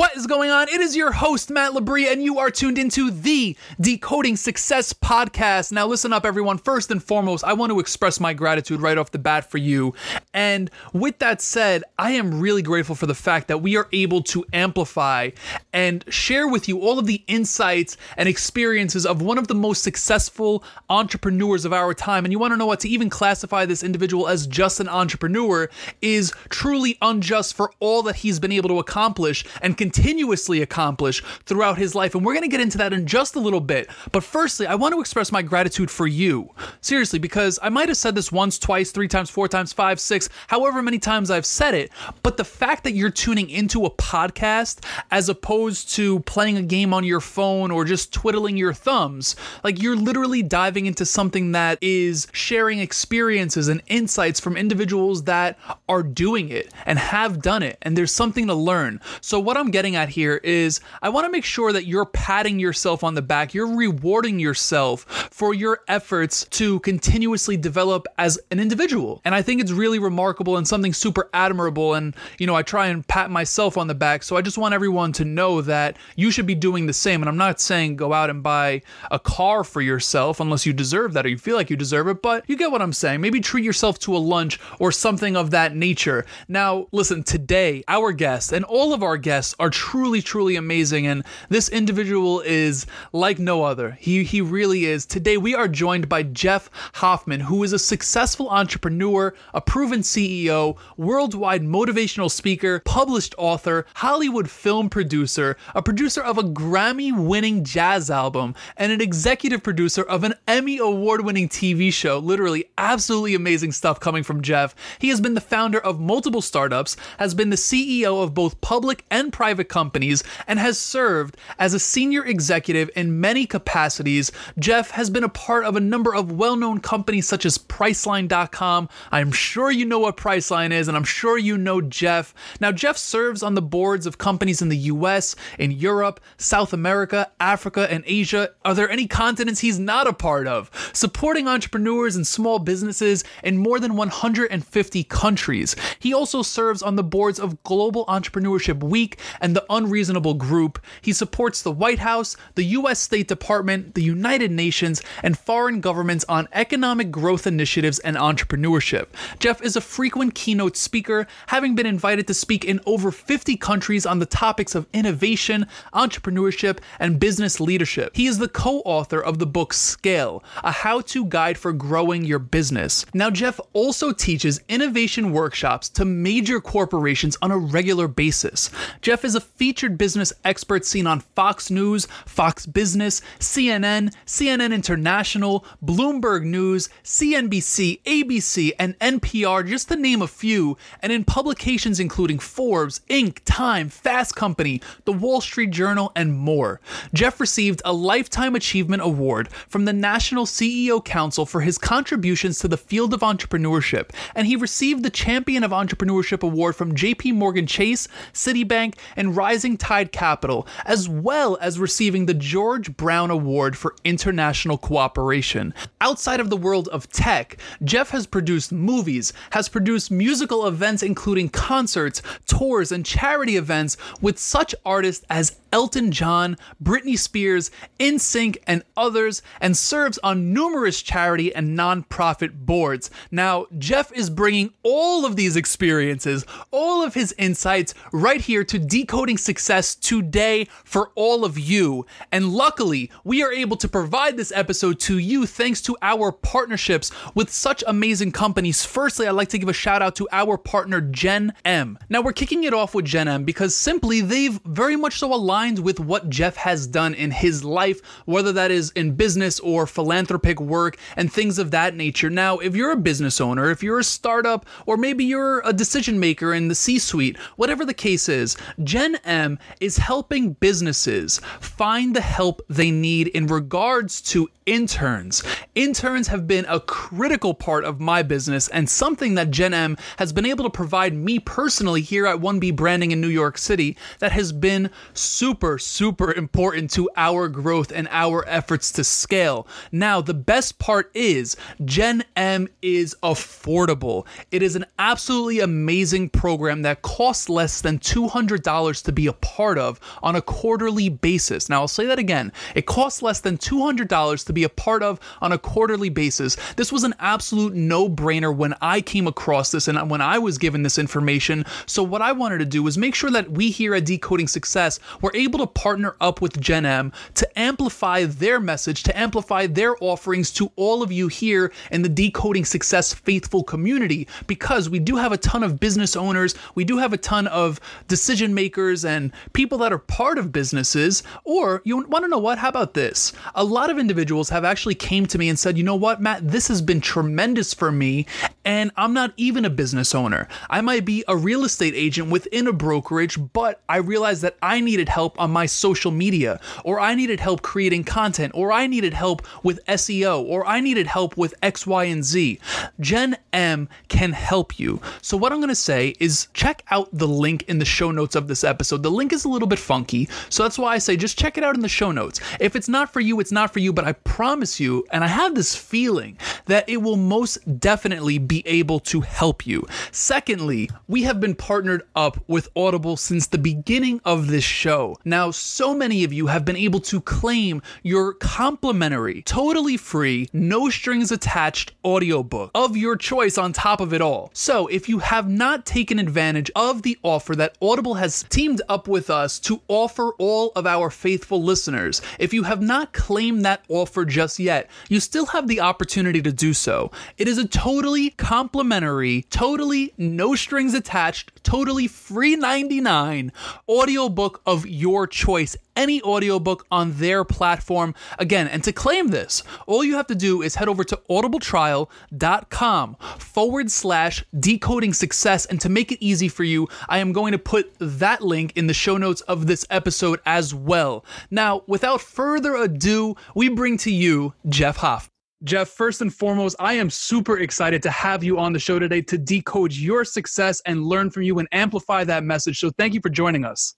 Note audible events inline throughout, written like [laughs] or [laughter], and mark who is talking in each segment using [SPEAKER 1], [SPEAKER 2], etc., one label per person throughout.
[SPEAKER 1] What is going on? It is your host, Matt Labrie, and you are tuned into the Decoding Success podcast. Now, listen up, everyone. First and foremost, I want to express my gratitude right off the bat for you. And with that said, I am really grateful for the fact that we are able to amplify and share with you all of the insights and experiences of one of the most successful entrepreneurs of our time. And you want to know what? To even classify this individual as just an entrepreneur is truly unjust for all that he's been able to accomplish and continuously accomplish throughout his life. And we're going to get into that in just a little bit. But firstly, I want to express my gratitude for you. Seriously, because I might have said this once, twice, three times, four times, five, six, however many times I've said it. But the fact that you're tuning into a podcast as opposed to playing a game on your phone or just twiddling your thumbs, like you're literally diving into something that is sharing experiences and insights from individuals that are doing it and have done it. And there's something to learn. So, what I'm getting at here is I want to make sure that you're patting yourself on the back, you're rewarding yourself for your efforts to continuously develop as an individual. And I think it's really remarkable and something super admirable. And, you know, I try and pat myself on the back. So I just want everyone to know that you should be doing the same. And I'm not saying go out and buy a car for yourself unless you deserve that or you feel like you deserve it, but you get what I'm saying. Maybe treat yourself to a lunch or something of that nature. Now, listen, today, our guest and all of our guests are truly, truly amazing. And this individual is like no other. He, he really is. Today, we are joined by Jeff Hoffman, who is a successful entrepreneur, a proven CEO, worldwide motivational speaker, published author, Hollywood film producer, a producer of a Grammy winning jazz album, and an executive producer of an Emmy award winning TV show. Literally, absolutely amazing stuff coming from Jeff. He has been the founder of multiple startups, has been the CEO of both public and private companies, and has served as a senior executive in many capacities. Jeff has been a part of a number of well known companies such as Priceline.com. I'm sure you know what Priceline is, and I'm sure you know Jeff. Now, Jeff serves on the boards of companies in the US, in Europe, South America, Africa, and Asia. Are there any continents he's not a part of? Supporting entrepreneurs and small businesses in more than 150 countries. He also serves on the boards of Global Entrepreneurship Week and the Unreasonable Group. He supports the White House, the U.S. State Department, the United Nations, and foreign governments on economic growth initiatives and entrepreneurship. Jeff is a frequent keynote speaker, having been invited to speak in over 50 countries on the topics of innovation, entrepreneurship, and business leadership. He is the co author of the book Scale, a how to guide for growing your business. Now, Jeff also teaches innovation workshops to major corporations on a regular basis. Jeff is a featured business expert seen on Fox News, Fox Business, CNN, CNN International, Bloomberg News, CNBC, ABC, and NPR, just to name a few, and in publications including Forbes, Inc., Time, Fast Company, The Wall Street Journal, and more. Jeff received a Lifetime Achievement Award from the National CEO Council for his contributions to the field of entrepreneurship, and he received the Champion of Entrepreneurship Award from JP Morgan Chase, Citibank, and Rising Tide Capital, as well as receiving the George Brown Award for International Cooperation. Outside of the world of tech, Jeff has produced movies, has produced musical events including concerts, tours, and charity events with such artists as Elton John, Britney Spears, NSYNC, and others, and serves on numerous charity and nonprofit boards. Now, Jeff is bringing all of these experiences, all of his insights right here to Decoding Success today for all of you. And luckily, we are able to provide this episode to you thanks to our partnerships with such amazing companies. Firstly, I'd like to give a shout out to our partner, Gen M. Now, we're kicking it off with Gen M because simply they've very much so aligned with what Jeff has done in his life, whether that is in business or philanthropic work and things of that nature. Now, if you're a business owner, if you're a startup, or maybe you're a decision maker in the C suite, whatever the case is, Gen M is helping businesses find the help they need in regards to interns. Interns have been a critical part of my business and something that Gen M has been able to provide me personally here at 1B Branding in New York City that has been super, super super important to our growth and our efforts to scale. Now, the best part is Gen M is affordable. It is an absolutely amazing program that costs less than $200 to be a part of on a quarterly basis. Now, I'll say that again. It costs less than $200 to be a part of on a quarterly basis. This was an absolute no brainer when I came across this and when I was given this information. So, what I wanted to do was make sure that we here at Decoding Success were able to partner up with Gen M to amplify their message, to amplify their offerings to all of you here in the Decoding Success faithful community because we do have a ton of business owners, we do have a ton of decision makers and people that are part of businesses. Or you want to know what? How about this? A lot of individuals have actually came to me and said, you know what, Matt, this has been tremendous for me, and I'm not even a business owner. I might be a real estate agent within a brokerage, but I realized that I needed help on my social media, or I needed help creating content, or I needed help with SEO, or I needed help with X, Y, and Z. Gen M can help you. So, what I'm going to say is check out the link in the show notes of this episode. The link is a little bit funky, so that's why I say just check it out in the show notes. If it's not for you, it's not for you, but I promise you, and I have this feeling that it will most definitely be able to help you. Secondly, we have been partnered up with Audible since the beginning of this show. Now, so many of you have been able to claim your complimentary, totally free, no strings attached audiobook of your choice on top of it all. So, if you have not taken advantage of the offer that Audible has teamed up with us to offer all of our faithful listeners, if you have not claimed that offer just yet, you still have the opportunity to do so. It is a totally complimentary, totally no strings attached, totally free 99 audiobook of your choice any audiobook on their platform. Again, and to claim this, all you have to do is head over to audibletrial.com forward slash decoding success. And to make it easy for you, I am going to put that link in the show notes of this episode as well. Now, without further ado, we bring to you Jeff Hoff. Jeff, first and foremost, I am super excited to have you on the show today to decode your success and learn from you and amplify that message. So, thank you for joining us.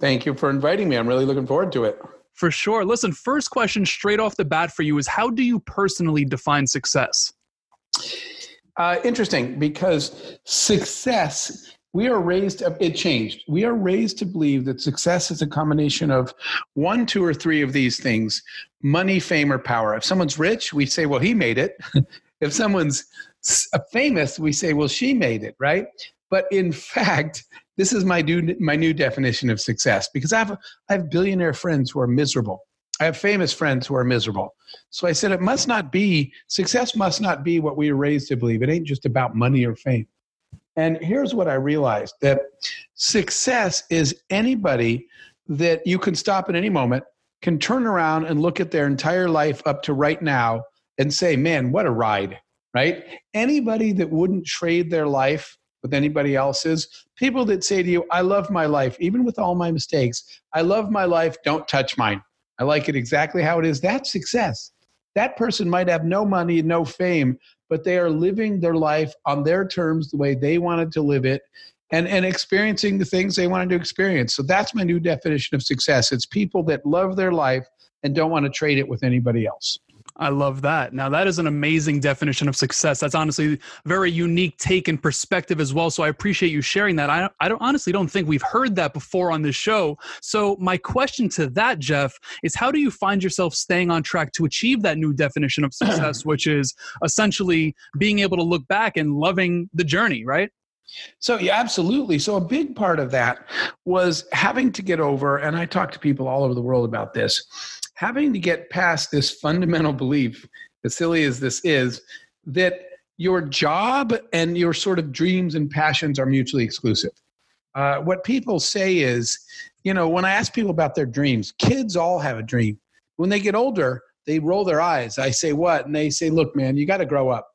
[SPEAKER 2] Thank you for inviting me. I'm really looking forward to it.
[SPEAKER 1] For sure. Listen, first question straight off the bat for you is how do you personally define success?
[SPEAKER 2] Uh, interesting because success we are raised it changed we are raised to believe that success is a combination of one two or three of these things money fame or power if someone's rich we say well he made it [laughs] if someone's uh, famous we say well she made it right but in fact this is my new my new definition of success because i have i have billionaire friends who are miserable I have famous friends who are miserable. So I said, it must not be, success must not be what we are raised to believe. It ain't just about money or fame. And here's what I realized that success is anybody that you can stop at any moment, can turn around and look at their entire life up to right now and say, man, what a ride, right? Anybody that wouldn't trade their life with anybody else's, people that say to you, I love my life, even with all my mistakes, I love my life, don't touch mine. I like it exactly how it is. That's success. That person might have no money, no fame, but they are living their life on their terms the way they wanted to live it and, and experiencing the things they wanted to experience. So that's my new definition of success. It's people that love their life and don't want to trade it with anybody else.
[SPEAKER 1] I love that. Now, that is an amazing definition of success. That's honestly very unique take and perspective as well. So I appreciate you sharing that. I, I don't, honestly don't think we've heard that before on this show. So my question to that, Jeff, is how do you find yourself staying on track to achieve that new definition of success, [clears throat] which is essentially being able to look back and loving the journey, right?
[SPEAKER 2] So, yeah, absolutely. So, a big part of that was having to get over, and I talk to people all over the world about this having to get past this fundamental belief, as silly as this is, that your job and your sort of dreams and passions are mutually exclusive. Uh, what people say is you know, when I ask people about their dreams, kids all have a dream. When they get older, they roll their eyes. I say, What? And they say, Look, man, you got to grow up.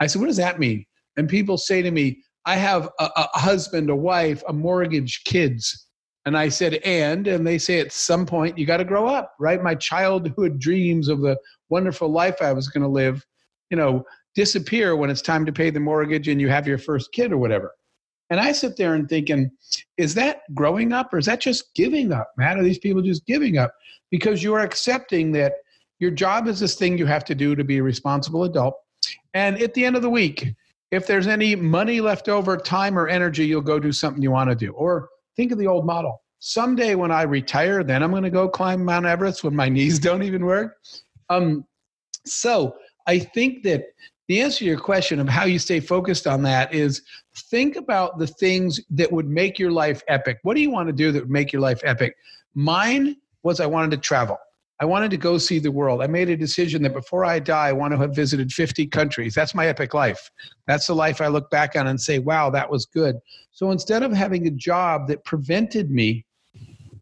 [SPEAKER 2] I said, What does that mean? And people say to me, I have a, a husband, a wife, a mortgage, kids. And I said, and, and they say at some point you got to grow up, right? My childhood dreams of the wonderful life I was going to live, you know, disappear when it's time to pay the mortgage and you have your first kid or whatever. And I sit there and thinking, is that growing up or is that just giving up? Man, are these people just giving up? Because you are accepting that your job is this thing you have to do to be a responsible adult. And at the end of the week, if there's any money left over, time or energy, you'll go do something you want to do. Or think of the old model. Someday when I retire, then I'm going to go climb Mount Everest when my [laughs] knees don't even work. Um, so I think that the answer to your question of how you stay focused on that is think about the things that would make your life epic. What do you want to do that would make your life epic? Mine was I wanted to travel. I wanted to go see the world. I made a decision that before I die, I want to have visited 50 countries. That's my epic life. That's the life I look back on and say, wow, that was good. So instead of having a job that prevented me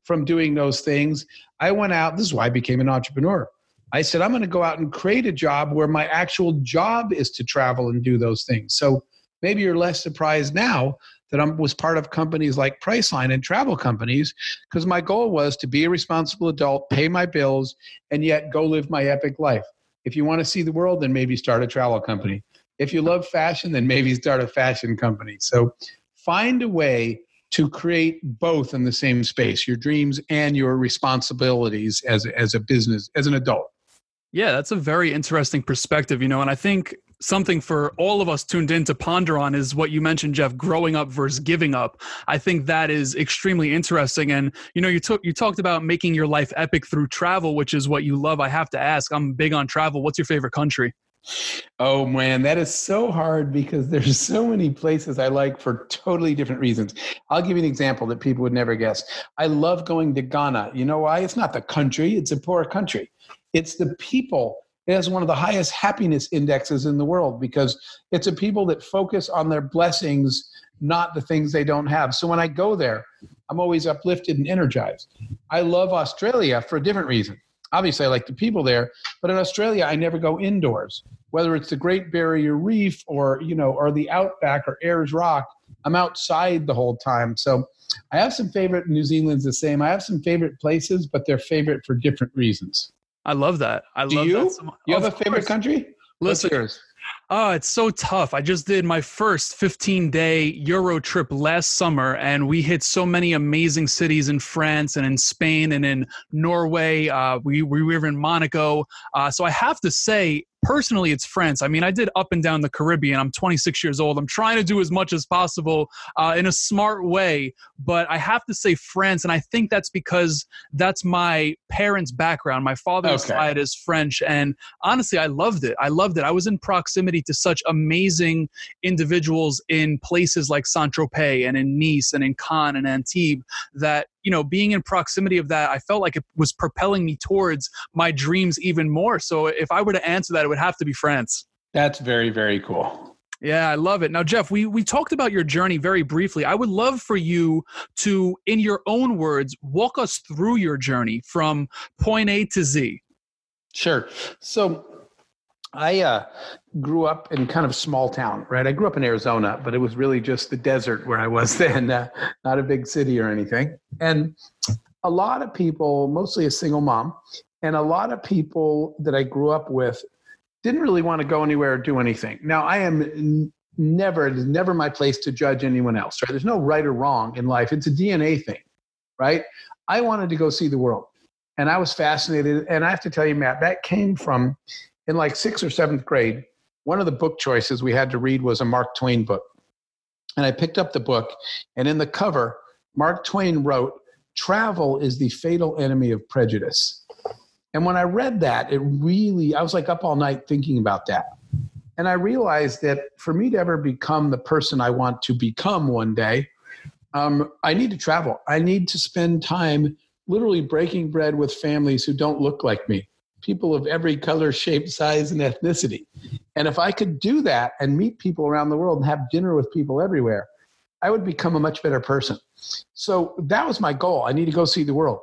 [SPEAKER 2] from doing those things, I went out. This is why I became an entrepreneur. I said, I'm going to go out and create a job where my actual job is to travel and do those things. So maybe you're less surprised now that I was part of companies like Priceline and travel companies because my goal was to be a responsible adult, pay my bills, and yet go live my epic life. If you want to see the world, then maybe start a travel company. If you love fashion, then maybe start a fashion company. So find a way to create both in the same space your dreams and your responsibilities as, as a business, as an adult.
[SPEAKER 1] Yeah, that's a very interesting perspective, you know, and I think something for all of us tuned in to ponder on is what you mentioned jeff growing up versus giving up i think that is extremely interesting and you know you took you talked about making your life epic through travel which is what you love i have to ask i'm big on travel what's your favorite country
[SPEAKER 2] Oh man, that is so hard because there's so many places I like for totally different reasons. I'll give you an example that people would never guess. I love going to Ghana. You know why? It's not the country, it's a poor country. It's the people it has one of the highest happiness indexes in the world because it's a people that focus on their blessings, not the things they don't have. So when I go there, I'm always uplifted and energized. I love Australia for a different reason. Obviously, I like the people there, but in Australia, I never go indoors. Whether it's the Great Barrier Reef or you know, or the Outback or Ayers Rock, I'm outside the whole time. So I have some favorite. New Zealand's the same. I have some favorite places, but they're favorite for different reasons.
[SPEAKER 1] I love that. I
[SPEAKER 2] Do
[SPEAKER 1] love
[SPEAKER 2] you?
[SPEAKER 1] that. So
[SPEAKER 2] you have
[SPEAKER 1] of
[SPEAKER 2] a favorite
[SPEAKER 1] course.
[SPEAKER 2] country?
[SPEAKER 1] Listen? Oh, it's so tough. I just did my first 15 day Euro trip last summer, and we hit so many amazing cities in France and in Spain and in Norway. Uh, we, we were in Monaco. Uh, so I have to say, personally it's france i mean i did up and down the caribbean i'm 26 years old i'm trying to do as much as possible uh, in a smart way but i have to say france and i think that's because that's my parents background my father's
[SPEAKER 2] Okay.
[SPEAKER 1] side is french and honestly i loved it i loved it i was in proximity to such amazing individuals in places like saint-tropez and in nice and in cannes and antibes that you know being in proximity of that i felt like it was propelling me towards my dreams even more so if i were to answer that it would have to be france
[SPEAKER 2] That's very, very cool.
[SPEAKER 1] yeah, I love it. Now, Jeff, we we talked about your journey very briefly. I would love for you to, in your own words, walk us through your journey from point A to Z.
[SPEAKER 2] Sure. So I uh, grew up in kind of small town, right? I grew up in Arizona, but it was really just the desert where I was [laughs] then, uh, not a big city or anything. And a lot of people, mostly a single mom, and a lot of people that I grew up with didn't really want to go anywhere or do anything. Now, I am never, it is never my place to judge anyone else, right? There's no right or wrong in life. It's a DNA thing, right? I wanted to go see the world and I was fascinated. And I have to tell you, Matt, that came from in like sixth or seventh grade. One of the book choices we had to read was a Mark Twain book. And I picked up the book, and in the cover, Mark Twain wrote, Travel is the fatal enemy of prejudice. And when I read that, it really, I was like up all night thinking about that. And I realized that for me to ever become the person I want to become one day, um, I need to travel. I need to spend time literally breaking bread with families who don't look like me, people of every color, shape, size, and ethnicity. And if I could do that and meet people around the world and have dinner with people everywhere, I would become a much better person. So that was my goal. I need to go see the world.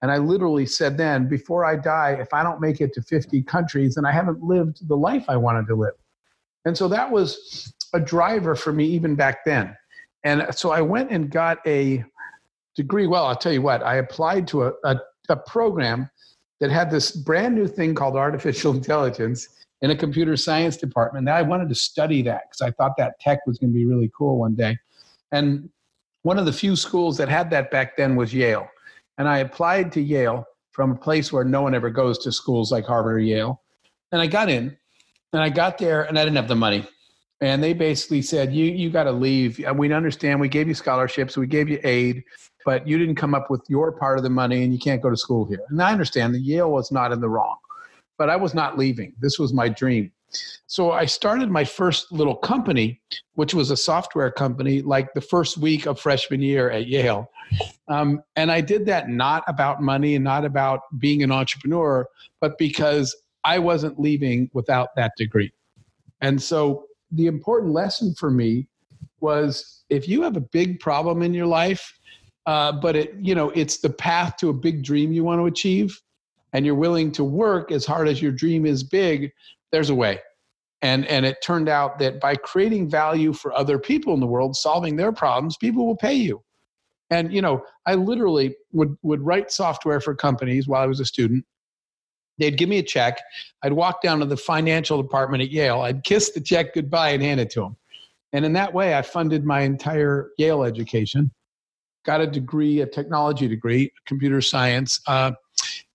[SPEAKER 2] And I literally said then, before I die, if I don't make it to 50 countries, then I haven't lived the life I wanted to live. And so that was a driver for me even back then. And so I went and got a degree. Well, I'll tell you what, I applied to a, a, a program that had this brand new thing called artificial [laughs] intelligence in a computer science department. And I wanted to study that because I thought that tech was going to be really cool one day. And one of the few schools that had that back then was Yale. And I applied to Yale from a place where no one ever goes to schools like Harvard or Yale. And I got in and I got there and I didn't have the money. And they basically said, You you got to leave. We understand we gave you scholarships, we gave you aid, but you didn't come up with your part of the money and you can't go to school here. And I understand that Yale was not in the wrong, but I was not leaving. This was my dream. So I started my first little company, which was a software company, like the first week of freshman year at Yale. Um, and I did that not about money and not about being an entrepreneur, but because I wasn't leaving without that degree. And so the important lesson for me was if you have a big problem in your life, uh, but it you know it's the path to a big dream you want to achieve, and you're willing to work as hard as your dream is big, there's a way. And and it turned out that by creating value for other people in the world, solving their problems, people will pay you. And you know, I literally would would write software for companies while I was a student. They'd give me a check. I'd walk down to the financial department at Yale. I'd kiss the check goodbye and hand it to them. And in that way, I funded my entire Yale education. Got a degree, a technology degree, computer science, uh,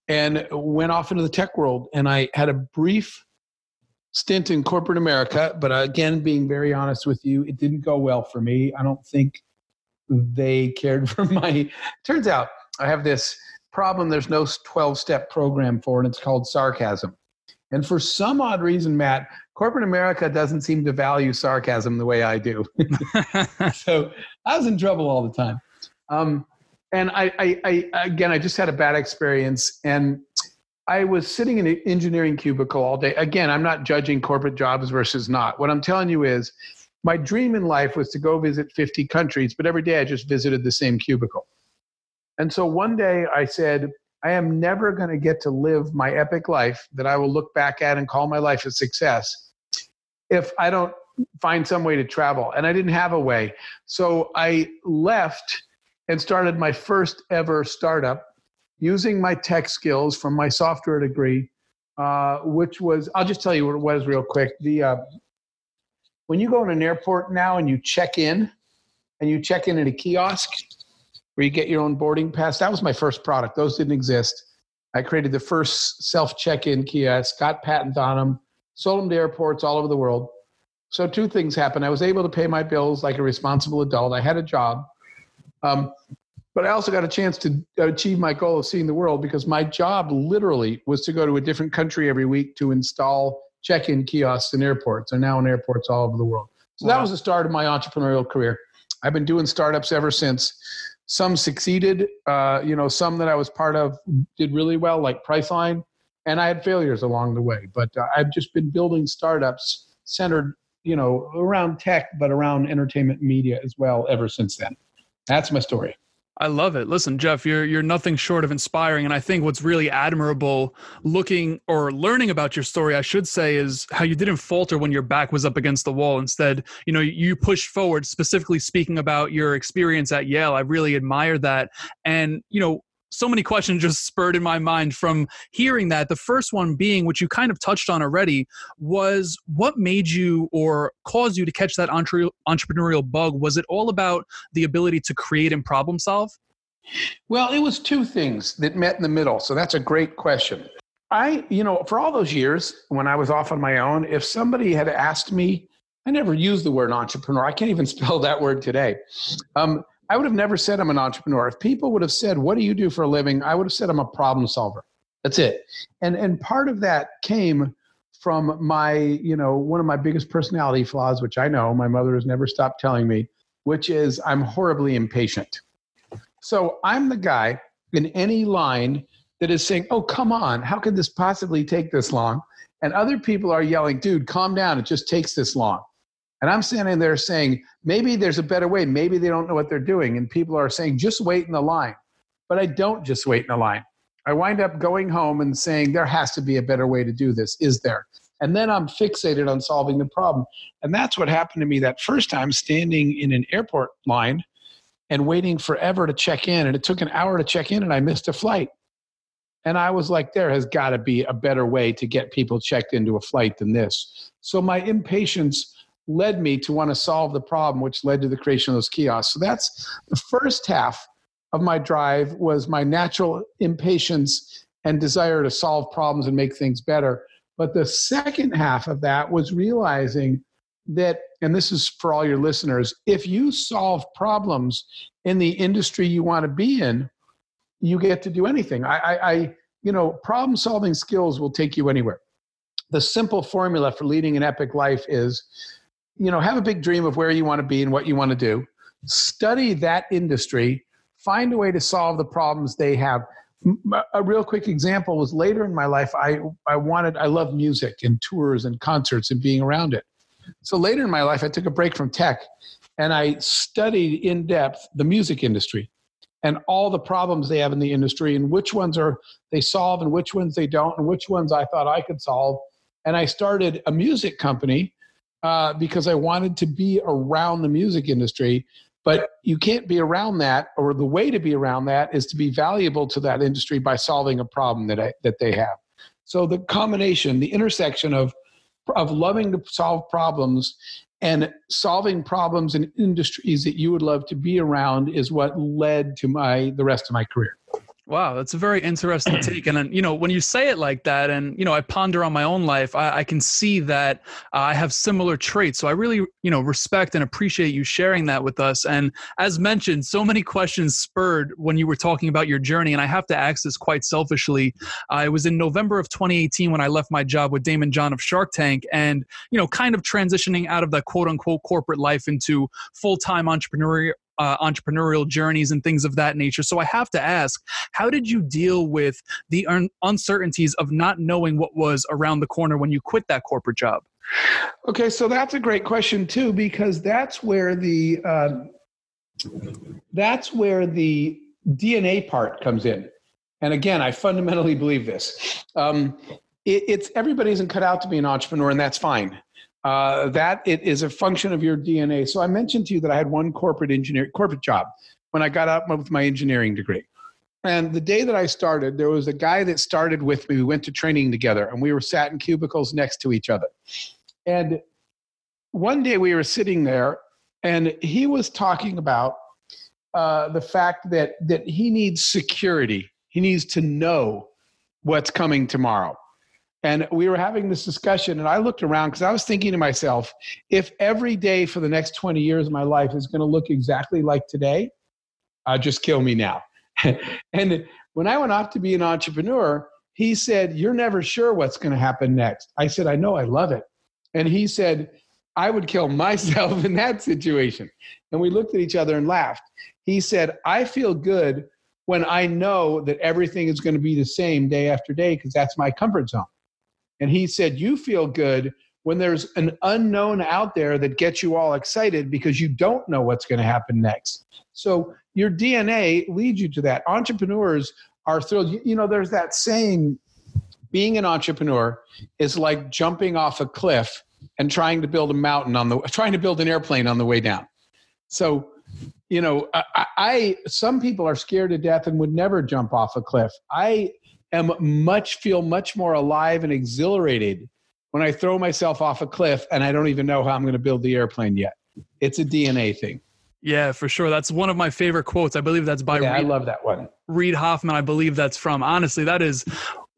[SPEAKER 2] and went off into the tech world. And I had a brief stint in corporate America, but again, being very honest with you, it didn't go well for me. I don't think they cared [laughs] for my. Turns out I have this problem there's no 12 step program for, and it's called sarcasm. And for some odd reason, Matt, corporate America doesn't seem to value sarcasm the way I do. [laughs] so I was in trouble all the time. Um, and I, I, I, again, I just had a bad experience. And I was sitting in an engineering cubicle all day. Again, I'm not judging corporate jobs versus not. What I'm telling you is my dream in life was to go visit 50 countries, but every day I just visited the same cubicle. And so one day I said, I am never going to get to live my epic life that I will look back at and call my life a success if I don't find some way to travel. And I didn't have a way. So I left and started my first ever startup using my tech skills from my software degree, uh, which was, I'll just tell you what it was real quick. The, uh, when you go in an airport now and you check in and you check in at a kiosk, where you get your own boarding pass. That was my first product. Those didn't exist. I created the first self check in kiosk, got patent on them, sold them to airports all over the world. So, two things happened. I was able to pay my bills like a responsible adult. I had a job. Um, but I also got a chance to achieve my goal of seeing the world because my job literally was to go to a different country every week to install check in kiosks in airports and now in airports all over the world. So, wow. that was the start of my entrepreneurial career. I've been doing startups ever since some succeeded uh, you know some that i was part of did really well like priceline and i had failures along the way but uh, i've just been building startups centered you know around tech but around entertainment media as well ever since then that's my story
[SPEAKER 1] I love it. Listen, Jeff, you're you're nothing short of inspiring, and I think what's really admirable, looking or learning about your story, I should say, is how you didn't falter when your back was up against the wall. Instead, you know, you pushed forward. Specifically speaking about your experience at Yale, I really admire that. And you know, so many questions just spurred in my mind from hearing that. The first one being, which you kind of touched on already, was what made you or caused you to catch that entre- entrepreneurial bug? Was it all about the ability to create and problem solve?
[SPEAKER 2] Well, it was two things that met in the middle. So that's a great question. I, you know, for all those years when I was off on my own, if somebody had asked me, I never used the word entrepreneur. I can't even [laughs] spell that word today. Um, I would have never said I'm an entrepreneur. If people would have said, What do you do for a living? I would have said I'm a problem solver. That's it. And and part of that came from my, you know, one of my biggest personality flaws, which I know my mother has never stopped telling me, which is I'm horribly impatient. So I'm the guy in any line that is saying, Oh, come on, how could this possibly take this long? And other people are yelling, dude, calm down, it just takes this long. And I'm standing there saying, maybe there's a better way. Maybe they don't know what they're doing. And people are saying, just wait in the line. But I don't just wait in the line. I wind up going home and saying, there has to be a better way to do this. Is there? And then I'm fixated on solving the problem. And that's what happened to me that first time standing in an airport line and waiting forever to check in. And it took an hour to check in and I missed a flight. And I was like, there has got to be a better way to get people checked into a flight than this. So my impatience led me to want to solve the problem, which led to the creation of those kiosks. So that's the first half of my drive was my natural impatience and desire to solve problems and make things better. But the second half of that was realizing that, and this is for all your listeners, if you solve problems in the industry you want to be in, you get to do anything. I, I, I you know, problem solving skills will take you anywhere. The simple formula for leading an epic life is, you know, have a big dream of where you want to be and what you want to do. Study that industry, find a way to solve the problems they have. A real quick example was later in my life, I, I wanted, I love music and tours and concerts and being around it. So later in my life, I took a break from tech and I studied in depth the music industry and all the problems they have in the industry and which ones are they solve and which ones they don't and which ones I thought I could solve. And I started a music company uh, because I wanted to be around the music industry. But you can't be around that, or the way to be around that is to be valuable to that industry by solving a problem that I, that they have. So the combination, the intersection of of loving to solve problems and solving problems in industries that you would love to be around is what led to my the rest of my career
[SPEAKER 1] Wow, that's a very interesting take. And, you know, when you say it like that, and, you know, I ponder on my own life, I, I can see that uh, I have similar traits. So I really, you know, respect and appreciate you sharing that with us. And as mentioned, so many questions spurred when you were talking about your journey. And I have to ask this quite selfishly. Uh, it was in November of 2018 when I left my job with Daymond John of Shark Tank and, you know, kind of transitioning out of the quote unquote corporate life into full time entrepreneurial uh, entrepreneurial journeys and things of that nature. So I have to ask, how did you deal with the un- uncertainties of not knowing what was around the corner when you quit that corporate job?
[SPEAKER 2] Okay, so that's a great question too, because that's where the uh, that's where the DNA part comes in. And again, I fundamentally believe this. Um, it, it's everybody isn't cut out to be an entrepreneur, and that's fine uh, that it is a function of your DNA. So I mentioned to you that I had one corporate engineer corporate job when I got out with my engineering degree. And the day that I started, there was a guy that started with me. We went to training together, and we were sat in cubicles next to each other. And one day we were sitting there, and he was talking about uh, the fact that that he needs security. He needs to know what's coming tomorrow. And we were having this discussion, and I looked around because I was thinking to myself, if every day for the next 20 years of my life is going to look exactly like today, uh, just kill me now. [laughs] and when I went off to be an entrepreneur, he said, You're never sure what's going to happen next. I said, I know, I love it. And he said, I would kill myself in that situation. And we looked at each other and laughed. He said, I feel good when I know that everything is going to be the same day after day because that's my comfort zone. And he said, You feel good when there's an unknown out there that gets you all excited because you don't know what's going to happen next. So your DNA leads you to that. Entrepreneurs are thrilled. You know, there's that saying being an entrepreneur is like jumping off a cliff and trying to build a mountain on the [laughs] trying to build an airplane on the way down. So, you know, I, I some people are scared to death and would never jump off a cliff. I am much feel much more alive and exhilarated when I throw myself off a cliff and I don't even know how I'm going to build the airplane yet. It's a DNA thing.
[SPEAKER 1] Yeah, for sure. That's one of my favorite quotes. I believe that's by
[SPEAKER 2] yeah, Reid, I love that one.
[SPEAKER 1] Reid Hoffman, I believe that's from. Honestly, that is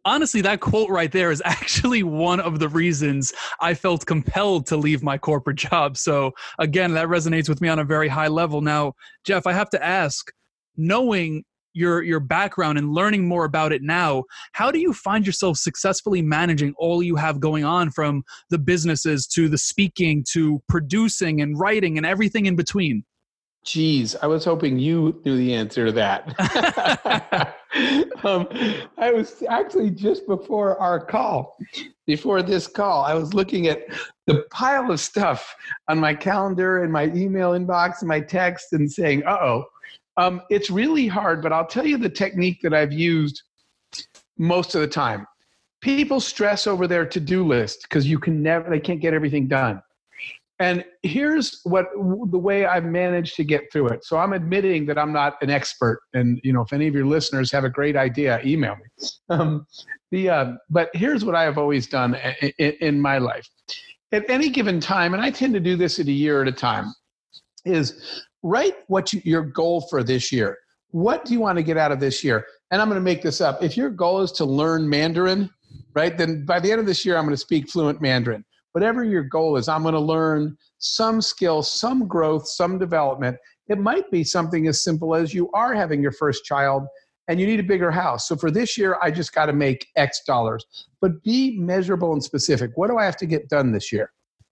[SPEAKER 1] honestly that quote right there is [laughs] actually one of the reasons I felt compelled to leave my corporate job. So again, that resonates with me on a very high level. Now, Jeff, I have to ask, knowing your your background and learning more about it now how do you find yourself successfully managing all you have going on from the businesses to the speaking to producing and writing and everything in between
[SPEAKER 2] Geez, I was hoping you knew the answer to that. [laughs] [laughs] um, I was actually just before our call, before this call, I was looking at the pile of stuff on my calendar and my email inbox and my text and saying, uh oh. Um, it's really hard, but I'll tell you the technique that I've used most of the time. People stress over their to do list because you can never, they can't get everything done. And here's what the way I've managed to get through it. So I'm admitting that I'm not an expert. And you know, if any of your listeners have a great idea, email me. Um, the uh, but here's what I have always done in, in my life. At any given time, and I tend to do this at a year at a time, is write what you, your goal for this year. What do you want to get out of this year? And I'm going to make this up. If your goal is to learn Mandarin, right, then by the end of this year, I'm going to speak fluent Mandarin whatever your goal is, I'm going to learn some skill, some growth, some development. It might be something as simple as you are having your first child and you need a bigger house. So for this year, I just got to make X dollars. But be measurable and specific. What do I have to get done this year?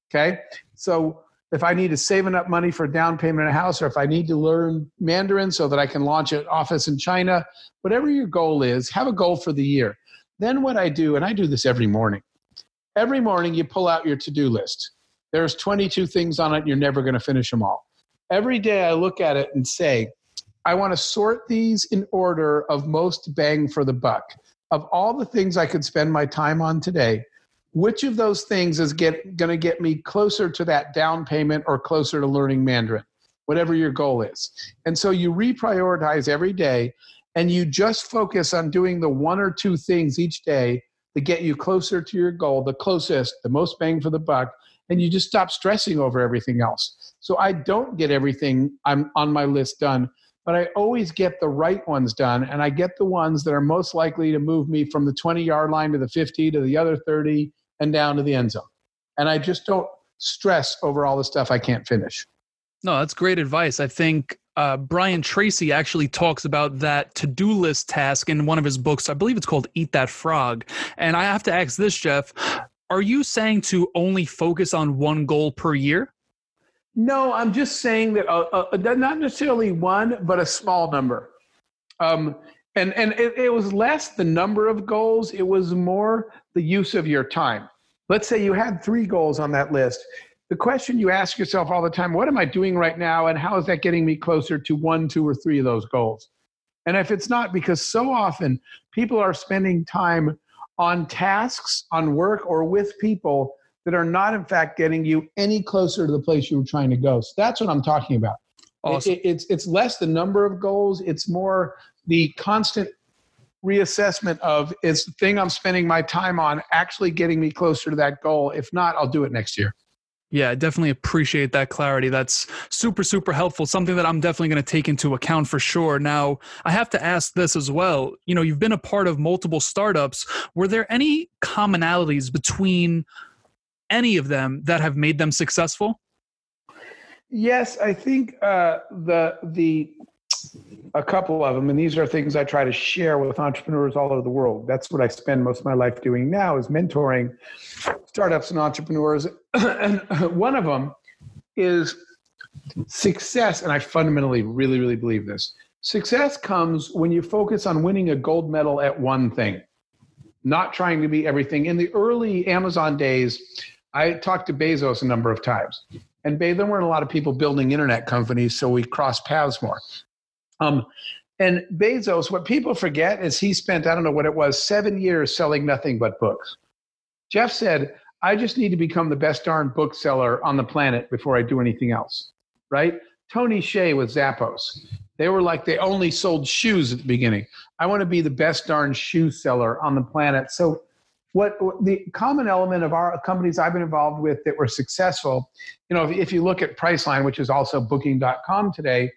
[SPEAKER 2] Okay. So if I need to save enough money for a down payment in a house, or if I need to learn Mandarin so that I can launch an office in China, whatever your goal is, have a goal for the year. Then what I do, and I do this every morning, every morning you pull out your to-do list. There's 22 things on it you're never going to finish them all. Every day i look at it and say i want to sort these in order of most bang for the buck. Of all the things i could spend my time on today which of those things is get going to get me closer to that down payment or closer to learning mandarin whatever your goal is and so you reprioritize every day and you just focus on doing the one or two things each day to get you closer to your goal, the closest, the most bang for the buck, and you just stop stressing over everything else. So I don't get everything I'm on my list done, but I always get the right ones done, and I get the ones that are most likely to move me from the 20 yard line to the 50 to the other 30 and down to the end zone. And I just don't stress over all the stuff I can't finish.
[SPEAKER 1] No, that's great advice. I think uh, Brian Tracy actually talks about that to do list task in one of his books. I believe it's called Eat That Frog. And I have to ask this, Jeff are you saying to only focus on one goal per year?
[SPEAKER 2] No, I'm just saying that uh, uh, not necessarily one, but a small number. Um, and and it, it was less the number of goals, it was more the use of your time. Let's say you had three goals on that list the question you ask yourself all the time what am I doing right now, and how is that getting me closer to one, two, or three of those goals? And if it's not, because so often people are spending time on tasks, on work, or with people that are not, in fact, getting you any closer to the place you were trying to go. So that's what I'm talking about. Awesome. It, it, it's, it's less the number of goals, it's more the constant reassessment of is the thing I'm spending my time on actually getting me closer to that goal? If not, I'll do it next year.
[SPEAKER 1] Yeah, I definitely appreciate that clarity. That's super, super helpful. Something that I'm definitely going to take into account for sure. Now, I have to ask this as well. You know, you've been a part of multiple startups. Were there any commonalities between any of them that have made them successful?
[SPEAKER 2] Yes, I think uh, the the a couple of them, and these are things I try to share with entrepreneurs all over the world. That's what I spend most of my life doing now is mentoring startups and entrepreneurs. and [clears throat] one of them is success, and I fundamentally really, really believe this. Success comes when you focus on winning a gold medal at one thing, not trying to be everything. In the early Amazon days, I talked to Bezos a number of times. And there weren't a lot of people building internet companies, so we crossed paths more. Um, and Bezos, what people forget is he spent, I don't know what it was, seven years selling nothing but books. Jeff said, I just need to become the best darn bookseller on the planet before I do anything else, right? Tony Hsieh with Zappos. They were like they only sold shoes at the beginning. I want to be the best darn shoe seller on the planet. So, what the common element of our companies I've been involved with that were successful, you know, if, if you look at Priceline, which is also Booking.com today,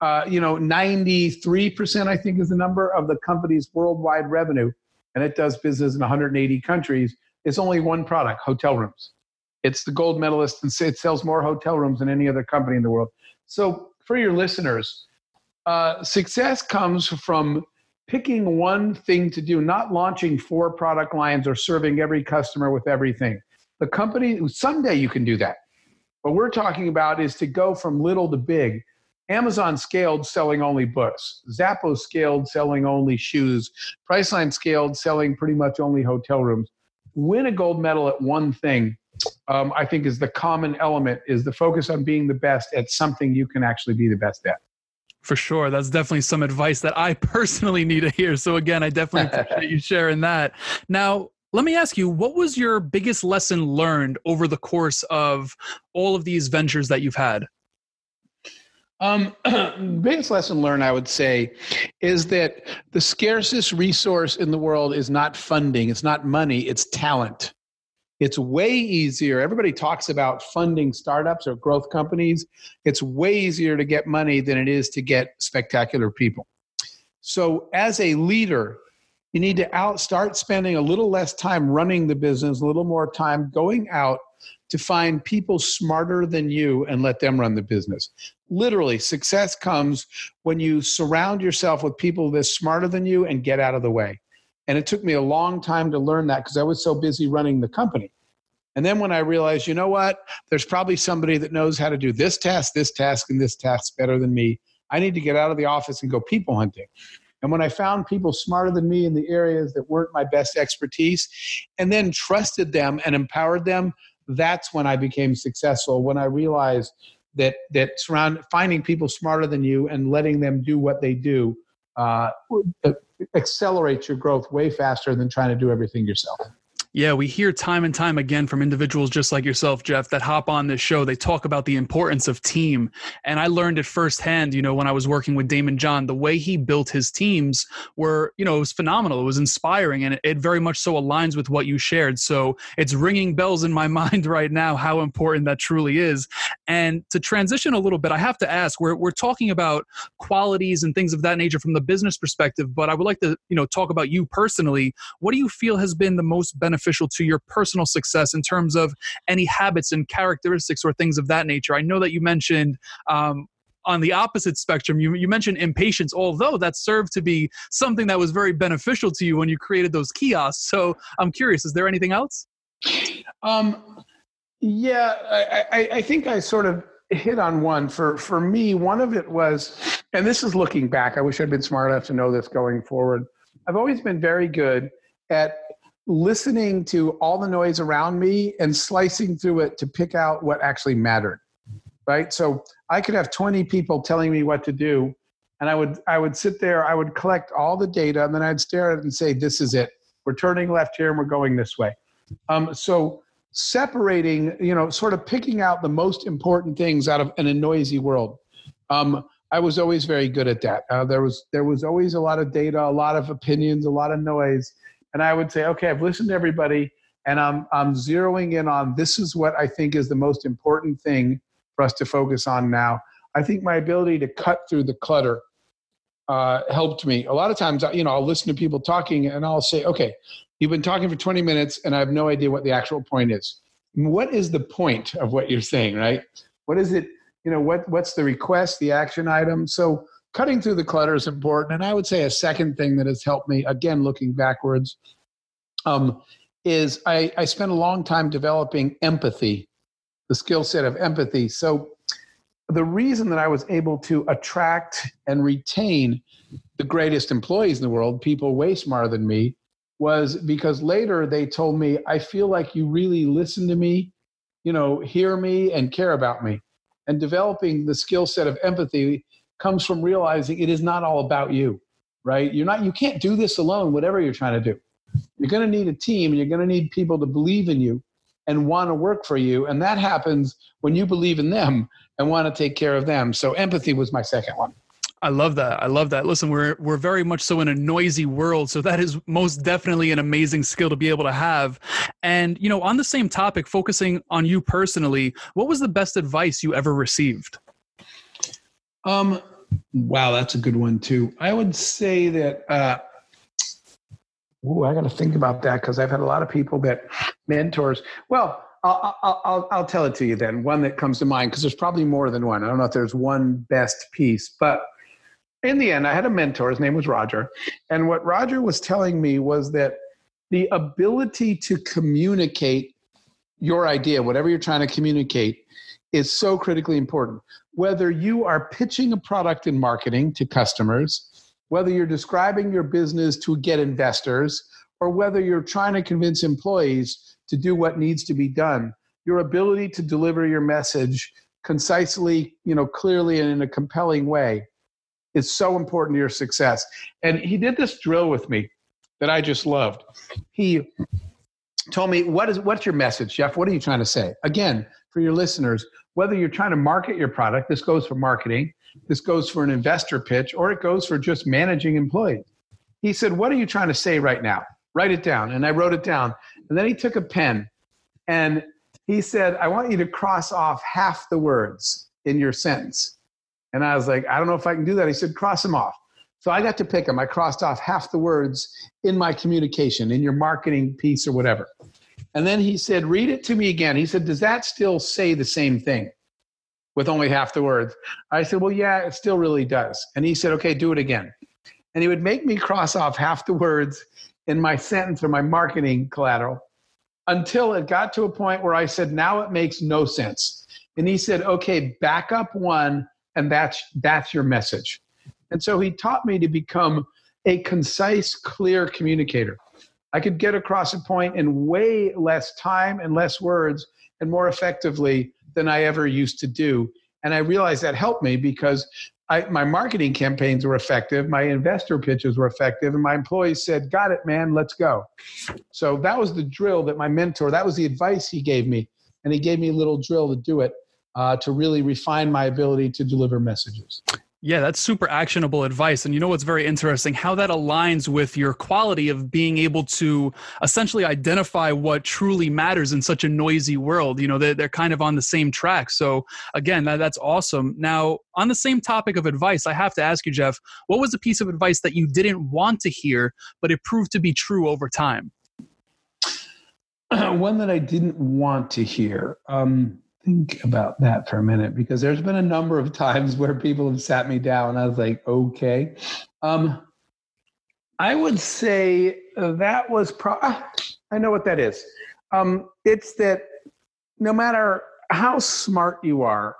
[SPEAKER 2] uh, you know, 93%, I think is the number of the company's worldwide revenue, and it does business in 180 countries, It's only one product hotel rooms. It's the gold medalist, and it sells more hotel rooms than any other company in the world. So, for your listeners, uh, success comes from picking one thing to do, not launching four product lines or serving every customer with everything. The company, someday you can do that. What we're talking about is to go from little to big Amazon scaled selling only books. Zappos scaled selling only shoes. Priceline scaled selling pretty much only hotel rooms. Win a gold medal at one thing. um, I think is the common element is the focus on being the best at something you can actually be the best at.
[SPEAKER 1] For sure. That's definitely some advice that I [laughs] personally need to hear. So, again, I definitely [laughs] appreciate you sharing that. Now, let me ask you, what was your biggest lesson learned over the course of all of these ventures that you've had?
[SPEAKER 2] Um, [clears throat] biggest lesson learned, I would say, is that the scarcest resource in the world is not funding, it's not money, it's talent. It's way easier. Everybody talks about funding startups or growth companies. It's way easier to get money than it is to get spectacular people. So, as a leader, you need to out start spending a little less time running the business, a little more time going out to find people smarter than you and let them run the business. Literally, success comes when you surround yourself with people that's smarter than you and get out of the way. And it took me a long time to learn that because I was so busy running the company. And then when I realized, you know what, there's probably somebody that knows how to do this task, this task, and this task better than me. I need to get out of the office and go people hunting. And when I found people smarter than me in the areas that weren't my best expertise, and then trusted them and empowered them, that's when I became successful. When I realized that that surround finding people smarter than you and letting them do what they do uh, accelerates your growth way faster than trying to do everything yourself.
[SPEAKER 1] Yeah, we hear time and time again from individuals just like yourself, Jeff, that hop on this show. They talk about the importance of team. And I learned it firsthand, you know, when I was working with Daymond John, the way he built his teams were, you know, it was phenomenal. It was inspiring and it very much so aligns with what you shared. So it's ringing bells in my [laughs] mind right now how important that truly is. And to transition a little bit, I have to ask, we're, we're talking about qualities and things of that nature from the business perspective, but I would like to, you know, talk about you personally. What do you feel has been the most beneficial beneficial to your personal success in terms of any habits and characteristics or things of that nature? I know that you mentioned um, on the opposite spectrum, you, you mentioned impatience, although that served to be something that was very beneficial to you when you created those kiosks. So I'm curious, is there anything else?
[SPEAKER 2] Um, yeah, I, I, I think I sort of hit on one. For, for me, one of it was, and this is looking back, I wish I'd been smart enough to know this going forward. I've always been very good at listening to all the noise around me and slicing through it to pick out what actually mattered right? So i could have 20 people telling me what to do and i would i would sit there i would collect all the data and then i'd stare at it and say this is it. We're turning left here and we're going this way. Um, so separating you know sort of picking out the most important things out of in a noisy world. Um, i was always very good at that. Uh, there was there was always a lot of data a lot of opinions a lot of noise and I would say, okay, I've listened to everybody, and I'm I'm zeroing in on this is what I think is the most important thing for us to focus on now. I think my ability to cut through the clutter uh, helped me. A lot of times, you know, I'll listen to people talking, and I'll say, okay, you've been talking for 20 minutes, and I have no idea what the actual point is. What is the point of what you're saying, right? What is it? You know, what what's the request, the action item? So cutting through the clutter is important. And I would say a second thing that has helped me, again, looking backwards, um, is I, I spent a long time developing empathy, the skill set of empathy. So the reason that I was able to attract and retain the greatest employees in the world, people way smarter than me, was because later they told me, I feel like you really listen to me, you know, hear me and care about me. And developing the skill set of empathy comes from realizing it is not all about you, right? You're not, you can't do this alone, whatever you're trying to do. You're going to need a team and you're going to need people to believe in you and want to work for you. And that happens when you believe in them and want to take care of them. So empathy was my second one.
[SPEAKER 1] I love that. I love that. Listen, we're we're very much so in a noisy world, so that is most definitely an amazing skill to be able to have. And you know, on the same topic, focusing on you personally, what was the best advice you ever received?
[SPEAKER 2] Um, wow, that's a good one too. I would say that. Uh, Ooh, I got to think about that because I've had a lot of people that mentors. Well, I'll, I'll, I'll, I'll tell it to you then. One that comes to mind because there's probably more than one. I don't know if there's one best piece, but in the end, I had a mentor. His name was Roger, and what Roger was telling me was that the ability to communicate your idea, whatever you're trying to communicate, is so critically important. Whether you are pitching a product in marketing to customers, whether you're describing your business to get investors, or whether you're trying to convince employees to do what needs to be done, your ability to deliver your message concisely, you know, clearly and in a compelling way is so important to your success. And he did this drill with me that I just loved. He told me, "What is what's your message, Jeff? What are you trying to say?" Again, for your listeners, whether you're trying to market your product, this goes for marketing, this goes for an investor pitch, or it goes for just managing employees. He said, "What are you trying to say right now?" Write it down. And I wrote it down. And then he took a pen and he said, I want you to cross off half the words in your sentence. And I was like, I don't know if I can do that. He said, cross them off. So I got to pick them. I crossed off half the words in my communication, in your marketing piece or whatever. And then he said, read it to me again. He said, Does that still say the same thing with only half the words? I said, Well, yeah, it still really does. And he said, Okay, do it again. And he would make me cross off half the words in my sentence or my marketing collateral until it got to a point where I said, now it makes no sense. And he said, okay, back up one, and that's that's your message. And so he taught me to become a concise, clear communicator. I could get across a point in way less time and less words and more effectively than I ever used to do. And I realized that helped me because I, my marketing campaigns were effective, my investor pitches were effective, and my employees said, Got it, man, let's go. So that was the drill that my mentor, that was the advice he gave me. And he gave me a little drill to do it uh, to really refine my ability to deliver messages.
[SPEAKER 1] Yeah, that's super actionable advice. And you know what's very interesting? How that aligns with your quality of being able to essentially identify what truly matters in such a noisy world. You know, they're, kind of on the same track. So, again, that, that's awesome. Now, on the same topic of advice, I have to ask you, Jeff, what was a piece of advice that you didn't want to hear, but it proved to be true over time? [clears throat]
[SPEAKER 2] One that I didn't want to hear. Um, think about that for a minute because there's been a number of times where people have sat me down. and I was like, okay. Um, I would say that was pro. Ah, I know what that is. Um, it's that no matter how smart you are,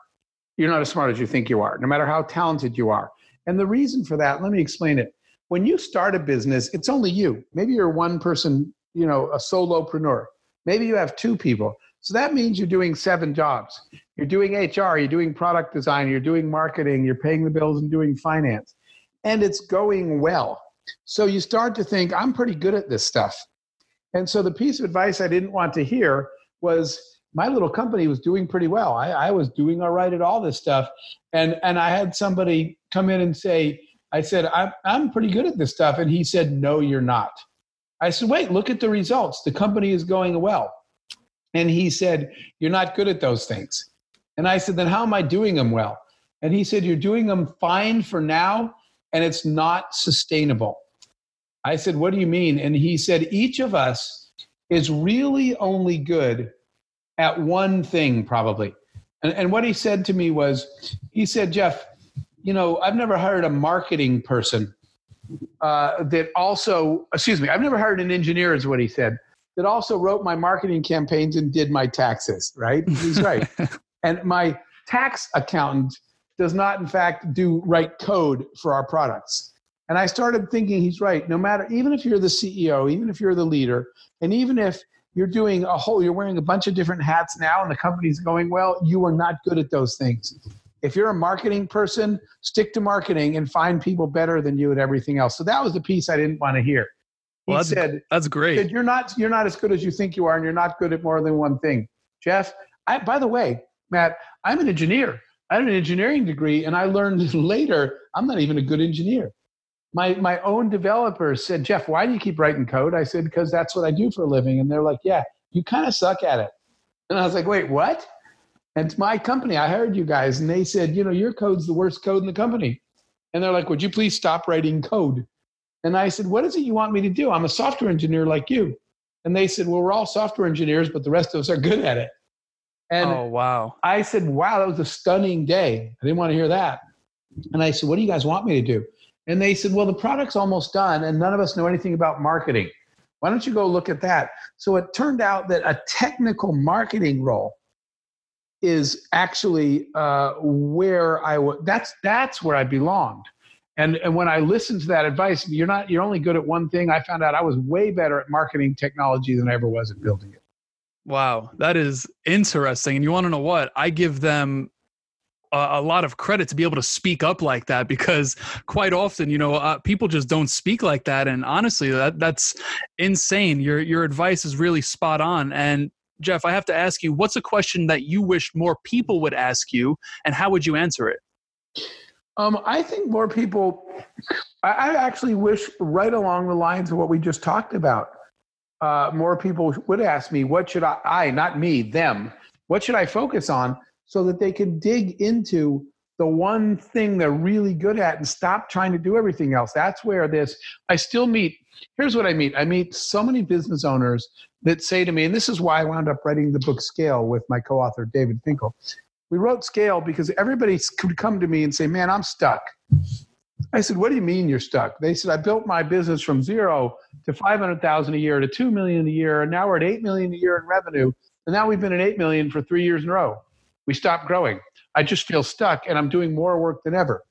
[SPEAKER 2] you're not as smart as you think you are, no matter how talented you are. And the reason for that, let me explain it. When you start a business, it's only you. Maybe you're one person, you know, a solopreneur. Maybe you have two people. So that means you're doing seven jobs. You're doing HR, you're doing product design, you're doing marketing, you're paying the bills and doing finance. And it's going well. So you start to think, I'm pretty good at this stuff. And so the piece of advice I didn't want to hear was my little company was doing pretty well. I, I was doing all right at all this stuff. And, and I had somebody come in and say, I said, I'm, I'm pretty good at this stuff. And he said, No, you're not. I said, Wait, look at the results. The company is going well. And he said, You're not good at those things. And I said, Then how am I doing them well? And he said, You're doing them fine for now, and it's not sustainable. I said, What do you mean? And he said, Each of us is really only good at one thing, probably. And, and what he said to me was, He said, Jeff, you know, I've never hired a marketing person uh, that also, excuse me, I've never hired an engineer, is what he said that also wrote my marketing campaigns and did my taxes, right? He's right. [laughs] and my tax accountant does not, in fact, do write code for our products. And I started thinking he's right. No matter, even if you're the CEO, even if you're the leader, and even if you're doing a whole, you're wearing a bunch of different hats now and the company's going well, you are not good at those things. If you're a marketing person, stick to marketing and find people better than you at everything else. So that was the piece I didn't want to hear.
[SPEAKER 1] Well, that's, said, "That's great."
[SPEAKER 2] Said, you're not you're not as good as you think you are, and you're not good at more than one thing, Jeff. I, by the way, Matt, I'm an engineer. I have an engineering degree, and I learned [laughs] later I'm not even a good engineer. My my own developers said, Jeff, why do you keep writing code? I said, because that's what I do for a living. And they're like, Yeah, you kind of suck at it. And I was like, Wait, what? And it's my company. I hired you guys, and they said, you know, your code's the worst code in the company. And they're like, Would you please stop writing code? And I said, What is it you want me to do? I'm a software engineer like you. And they said, Well, we're all software engineers, but the rest of us are good at it. And
[SPEAKER 1] oh, wow.
[SPEAKER 2] I said, Wow, that was a stunning day. I didn't want to hear that. And I said, What do you guys want me to do? And they said, Well, the product's almost done, and none of us know anything about marketing. Why don't you go look at that? So it turned out that a technical marketing role is actually uh, where I w- that's that's where I belonged. And, and when I listened to that advice, you're not you're only good at one thing. I found out I was way better at marketing technology than I ever was at building it.
[SPEAKER 1] Wow, that is interesting. And you want to know what? I give them a, lot of credit to be able to speak up like that because quite often, you know, uh, people just don't speak like that. And honestly, that that's insane. Your your advice is really spot on. And Jeff, I have to ask you, what's a question that you wish more people would ask you, and how would you answer it?
[SPEAKER 2] Um, I think more people. I, I actually wish right along the lines of what we just talked about. Uh, more people would ask me, "What should I? I, not me, them. What should I focus on?" so that they can dig into the one thing they're really good at and stop trying to do everything else. That's where this, I still meet, here's what I meet I meet so many business owners that say to me, and this is why I wound up writing the book Scale with my co author, David Finkel. We wrote Scale because everybody could come to me and say, Man, I'm stuck. I said, What do you mean you're stuck? They said, I built my business from zero to 500,000 a year to 2 million a year, and now we're at 8 million a year in revenue. And now we've been at 8 million for three years in a row. We stopped growing. I just feel stuck and I'm doing more work than ever.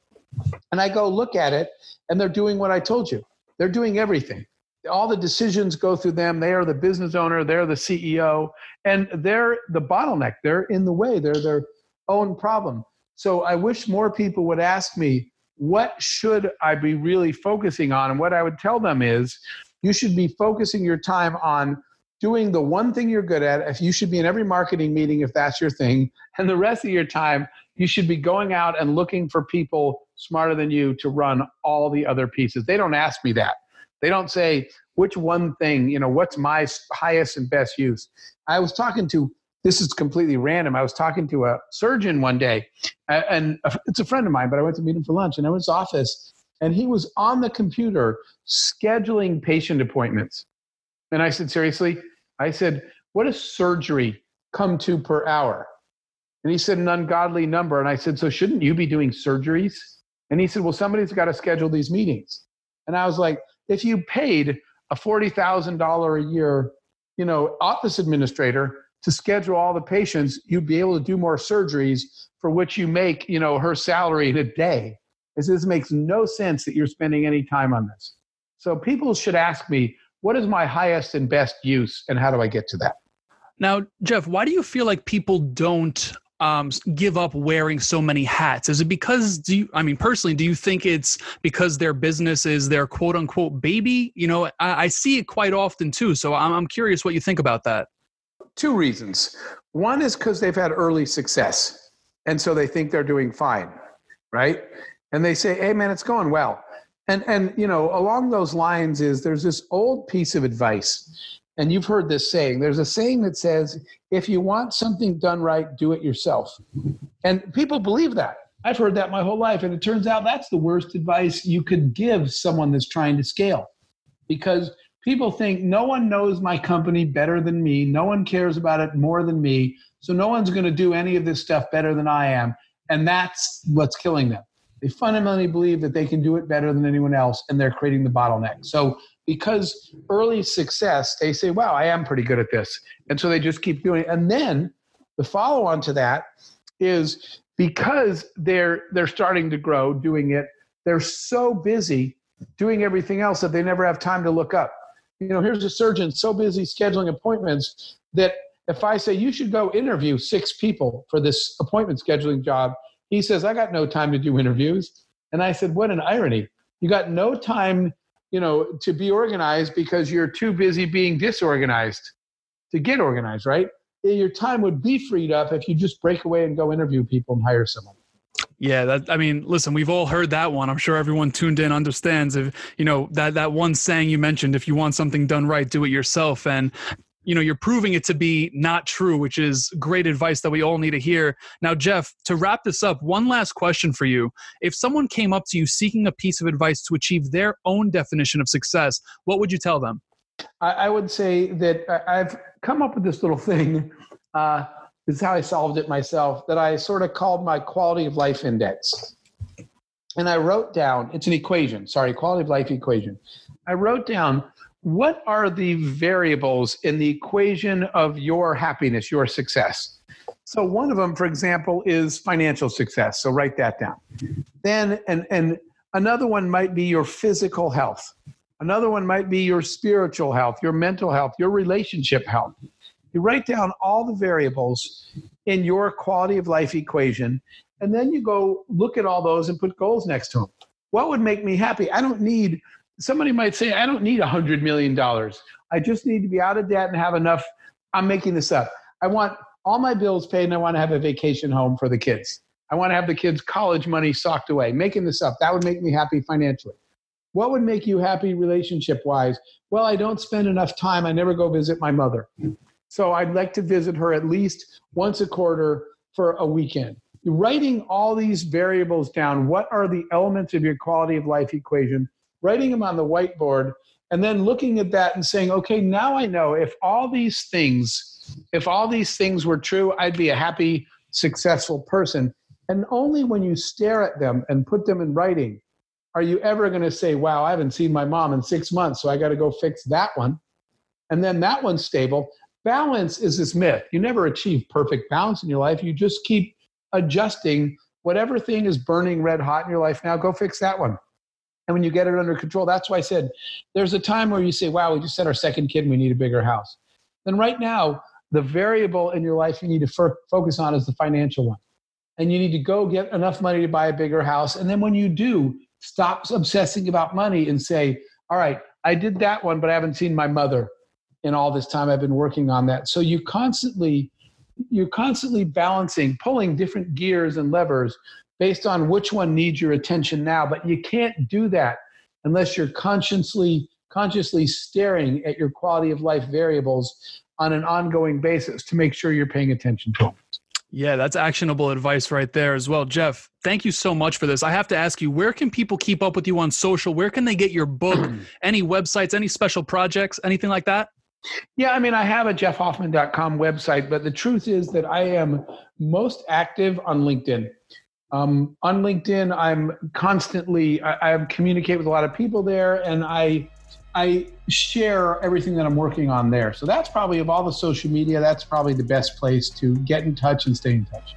[SPEAKER 2] And I go look at it and they're doing what I told you. They're doing everything. All the decisions go through them. They are the business owner, they're the CEO, and they're the bottleneck. They're in the way, they're their own problem. So I wish more people would ask me, what should I be really focusing on? And what I would tell them is, you should be focusing your time on doing the one thing you're good at. If you should be in every marketing meeting if that's your thing, [laughs] and the rest of your time you should be going out and looking for people smarter than you to run all the other pieces. They don't ask me that. They don't say which one thing, you know, what's my highest and best use. I was talking to this is completely random. I was talking to a surgeon one day, and it's a friend of mine, but I went to meet him for lunch, and I was in his office, and he was on the computer scheduling patient appointments. And I said, seriously? I said, what does surgery come to per hour? And he said, an ungodly number. And I said, so shouldn't you be doing surgeries? And he said, well, somebody's got to schedule these meetings. And I was like, if you paid a $40,000 a year, you know, office administrator to schedule all the patients, you'd be able to do more surgeries for which you make, you know, her salary in a day. This makes no sense that you're spending any time on this. So people should ask me, what is my highest and best use and how do I get to that?
[SPEAKER 1] Now, Jeff, why do you feel like people don't um, give up wearing so many hats? Is it because do you? I mean, personally, do you think it's because their business is their quote unquote baby? You know, I, I see it quite often too. So I'm, I'm curious what you think about that.
[SPEAKER 2] Two reasons. One is because they've had early success, and so they think they're doing fine, right? And they say, "Hey, man, it's going well." And and you know, along those lines is there's this old piece of advice, and you've heard this saying. There's a saying that says, "If you want something done right, do it yourself," and people believe that. I've heard that my whole life, and it turns out that's the worst advice you could give someone that's trying to scale, because people think no one knows my company better than me, no one cares about it more than me, so no one's going to do any of this stuff better than I am, and that's what's killing them. They fundamentally believe that they can do it better than anyone else, and they're creating the bottleneck. So, because early success, they say, wow, I am pretty good at this. And so they just keep doing it. And then the follow on to that is because they're they're starting to grow doing it, they're so busy doing everything else that they never have time to look up. You know, here's a surgeon so busy scheduling appointments that if I say you should go interview six people for this appointment scheduling job, he says, I got no time to do interviews. And I said, What an irony. You got no time, you know, to be organized because you're too busy being disorganized to get organized, right? Your time would be freed up if you just break away and go interview people and hire someone.
[SPEAKER 1] Yeah, that I mean, listen, we've all heard that one. I'm sure everyone tuned in understands if you know that that one saying you mentioned, if you want something done right, do it yourself. And you know you're proving it to be not true which is great advice that we all need to hear now jeff to wrap this up one last question for you if someone came up to you seeking a piece of advice to achieve their own definition of success what would you tell them
[SPEAKER 2] i, would say that i've come up with this little thing uh, this is how i solved it myself that i sort of called my quality of life index and i wrote down it's an equation sorry quality of life equation i wrote down what are the variables in the equation of your happiness, your success? So one of them, for example, is financial success. So write that down. Then and and another one might be your physical health. Another one might be your spiritual health, your mental health, your relationship health. You write down all the variables in your quality of life equation, and then you go look at all those and put goals next to them. What would make me happy? I don't need, somebody might say, I don't need a $100 million. I just need to be out of debt and have enough. I'm making this up. I want all my bills paid and I want to have a vacation home for the kids. I want to have the kids' college money socked away. Making this up. That would make me happy financially. What would make you happy relationship wise? Well, I don't spend enough time. I never go visit my mother. So I'd like to visit her at least once a quarter for a weekend. Writing all these variables down, what are the elements of your quality of life equation? Writing them on the whiteboard and then looking at that and saying, okay, now I know if all these things, if all these things were true, I'd be a happy, successful person. And only when you stare at them and put them in writing are you ever going to say, wow, I haven't seen my mom in six months, so I got to go fix that one. And then that one's stable. Balance is this myth. You never achieve perfect balance in your life. You just keep adjusting whatever thing is burning red hot in your life now, go fix that one. And when you get it under control, that's why I said there's a time where you say, wow, we just had our second kid and we need a bigger house. Then right now, the variable in your life you need to f- focus on is the financial one. And you need to go get enough money to buy a bigger house. And then when you do, stop obsessing about money and say, all right, I did that one, but I haven't seen my mother in all this time I've been working on that. So you constantly you're constantly balancing, pulling different gears and levers based on which one needs your attention now, but you can't do that unless you're consciously consciously staring at your quality of life variables on an ongoing basis to make sure you're paying attention to them.
[SPEAKER 1] Yeah, that's actionable advice right there as well. Jeff, thank you so much for this. I have to ask you, where can people keep up with you on social? Where can they get your book? [clears throat] any websites, any special projects, anything like that?
[SPEAKER 2] Yeah, I mean, I have a jeffhoffman.com website, but the truth is that I am most active on LinkedIn. Um, on LinkedIn, I'm constantly I, I communicate with a lot of people there, and I I share everything that I'm working on there. So that's probably of all the social media, that's probably the best place to get in touch and stay in touch.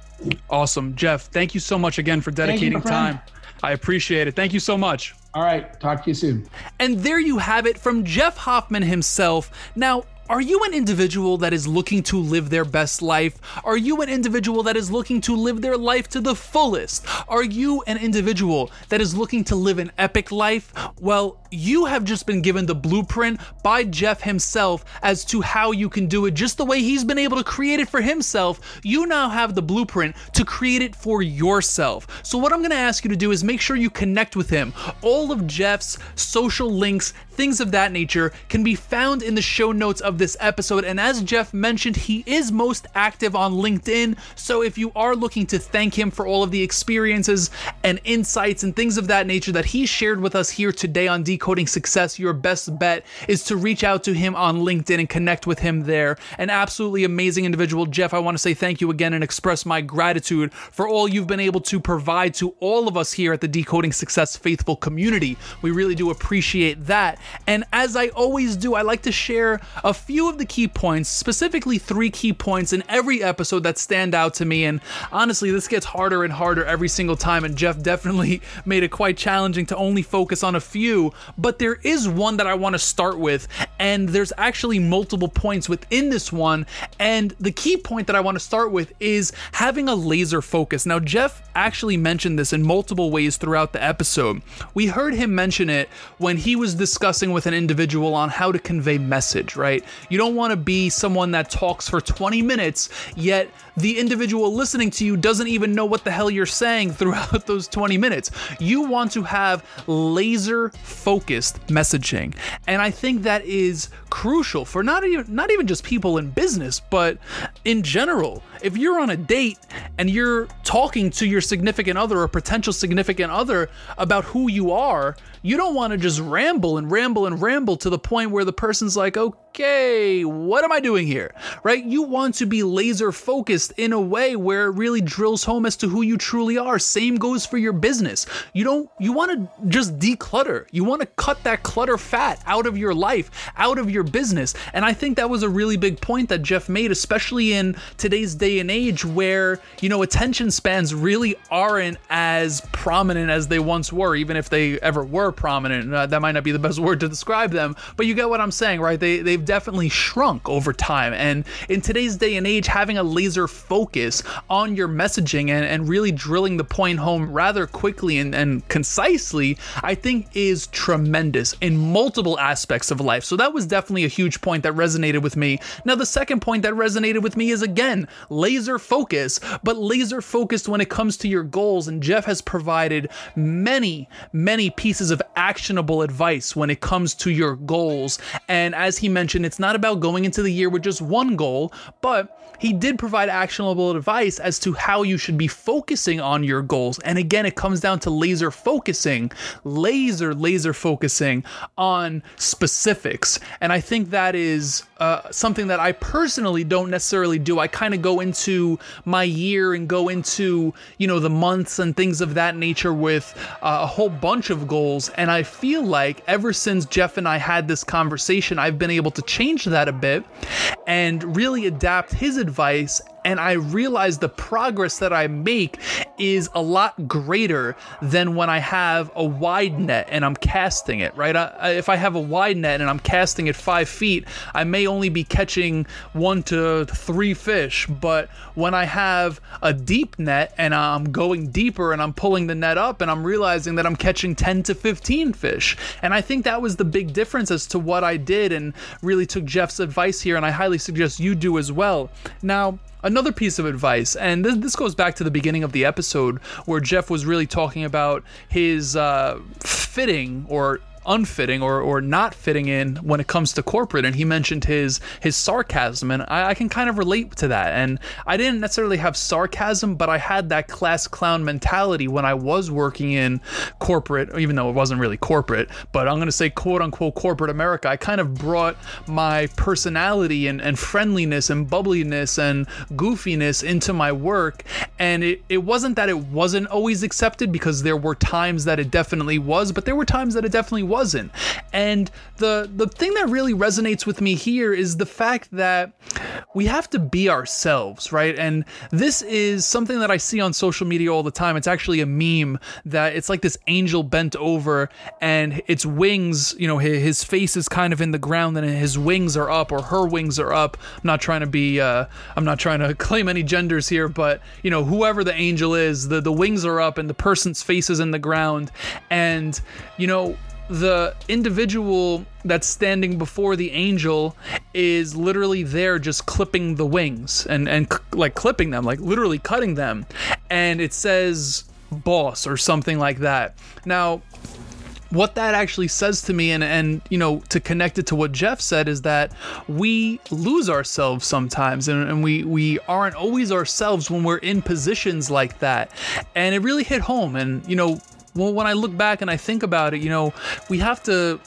[SPEAKER 1] Awesome, Jeff. Thank you so much again for dedicating time. I appreciate it. Thank you so much.
[SPEAKER 2] All right. Talk to you soon.
[SPEAKER 1] And there you have it from Jeff Hoffman himself. Now, are you an individual that is looking to live their best life? Are you an individual that is looking to live their life to the fullest? Are you an individual that is looking to live an epic life? Well, you have just been given the blueprint by Jeff himself as to how you can do it just the way he's been able to create it for himself. You now have the blueprint to create it for yourself. So, what I'm going to ask you to do is make sure you connect with him. All of Jeff's social links, things of that nature, can be found in the show notes of this episode. And as Jeff mentioned, he is most active on LinkedIn. So if you are looking to thank him for all of the experiences and insights and things of that nature that he shared with us here today on Decoding Success, your best bet is to reach out to him on LinkedIn and connect with him there. An absolutely amazing individual. Jeff, I want to say thank you again and express my gratitude for all you've been able to provide to all of us here at the Decoding Success Faithful community. We really do appreciate that. And as I always do, I like to share a few of the key points, specifically three key points in every episode that stand out to me. And honestly, this gets harder and harder every single time. And Jeff definitely [laughs] made it quite challenging to only focus on a few. But there is one that I want to start with. And there's actually multiple points within this one. And the key point that I want to start with is having a laser focus. Now, Jeff actually mentioned this in multiple ways throughout the episode. We heard him mention it when he was discussing with an individual on how to convey message, right? You don't want to be someone that talks for 20 minutes, yet the individual listening to you doesn't even know what the hell you're saying [laughs] throughout those 20 minutes. You want to have laser focused messaging. And I think that is crucial for not even not even just people in business, but in general. If you're on a date and you're talking to your significant other or potential significant other about who you are, you don't want to just ramble and ramble and ramble to the point where the person's like, okay, what am I doing here? Right? You want to be laser focused in a way where it really drills home as to who you truly are. Same goes for your business. You don't, you want to just declutter. You want to cut that clutter fat out of your life, out of your business. And I think that was a really big point that Jeff made, especially in today's day and age where, you know, attention spans really aren't as prominent as they once were, even if they ever were prominent. Uh, that might not be the best [laughs] word to describe them, but you get what I'm saying, right? They, they've definitely shrunk over time. And in today's day and age, having a laser focus on your messaging and, and really drilling the point home rather quickly and, and concisely, I think is tremendous in multiple aspects of life. So that was definitely a huge point that resonated with me. Now, the second point that resonated with me is again, laser focus, but laser focused when it comes to your goals. And Jeff has provided many, many pieces of actionable advice when it comes to your goals. And as he mentioned, it's not about going into the year with just one goal, but he did provide actionable advice as to how you should be focusing on your goals. And again, it comes down to laser focusing, laser, laser focusing on specifics. And I think that is uh, something that I personally don't necessarily do. I kind of go into my year and go into, you know, the months and things of that nature with uh, a whole bunch of goals. And I feel like ever since Jeff and I had this conversation, I've been able to change that a bit and really adapt his advice and I realize the progress that I make is a lot greater than when I have a wide net and I'm casting it, right? I, if I have a wide net and I'm casting it five feet, I may only be catching one to three fish, but when I have a deep net and I'm going deeper and I'm pulling the net up and I'm realizing that I'm catching 10 to 15 fish. And I think that was the big difference as to what I did and really took Jeff's advice here, and I highly suggest you do as well. Now, another piece of advice, and this, this goes back to the beginning of the episode where Jeff was really talking about his uh, fitting or unfitting or, or not fitting in when it comes to corporate and he mentioned his his sarcasm and I, I, can kind of relate to that. And I didn't necessarily have sarcasm but I had that class clown mentality when I was working in corporate even though it wasn't really corporate but I'm gonna say quote unquote corporate America. I kind of brought my personality and, and friendliness and bubbliness and goofiness into my work and it, it wasn't that it wasn't always accepted because there were times that it definitely was but there were times that it definitely wasn't. And the the thing that really resonates with me here is the fact that we have to be ourselves, right? And this is something that I see on social media all the time. It's actually a meme that it's like this angel bent over and its wings, you know, his face is kind of in the ground and his wings are up or her wings are up. I'm not trying to be uh I'm not trying to [laughs] claim any genders here, but you know, whoever the angel is, the the wings are up and the person's face is in the ground and you know, the individual that's standing before the angel is literally there just clipping the wings and and like clipping them like literally cutting them. And it says boss or something like that. Now what that actually says to me and and you know to connect it to what jeff said is that we lose ourselves sometimes and, and we we aren't always ourselves when we're in positions like that. And it really hit home and you know well, when I look back and I think about it, you know, we have to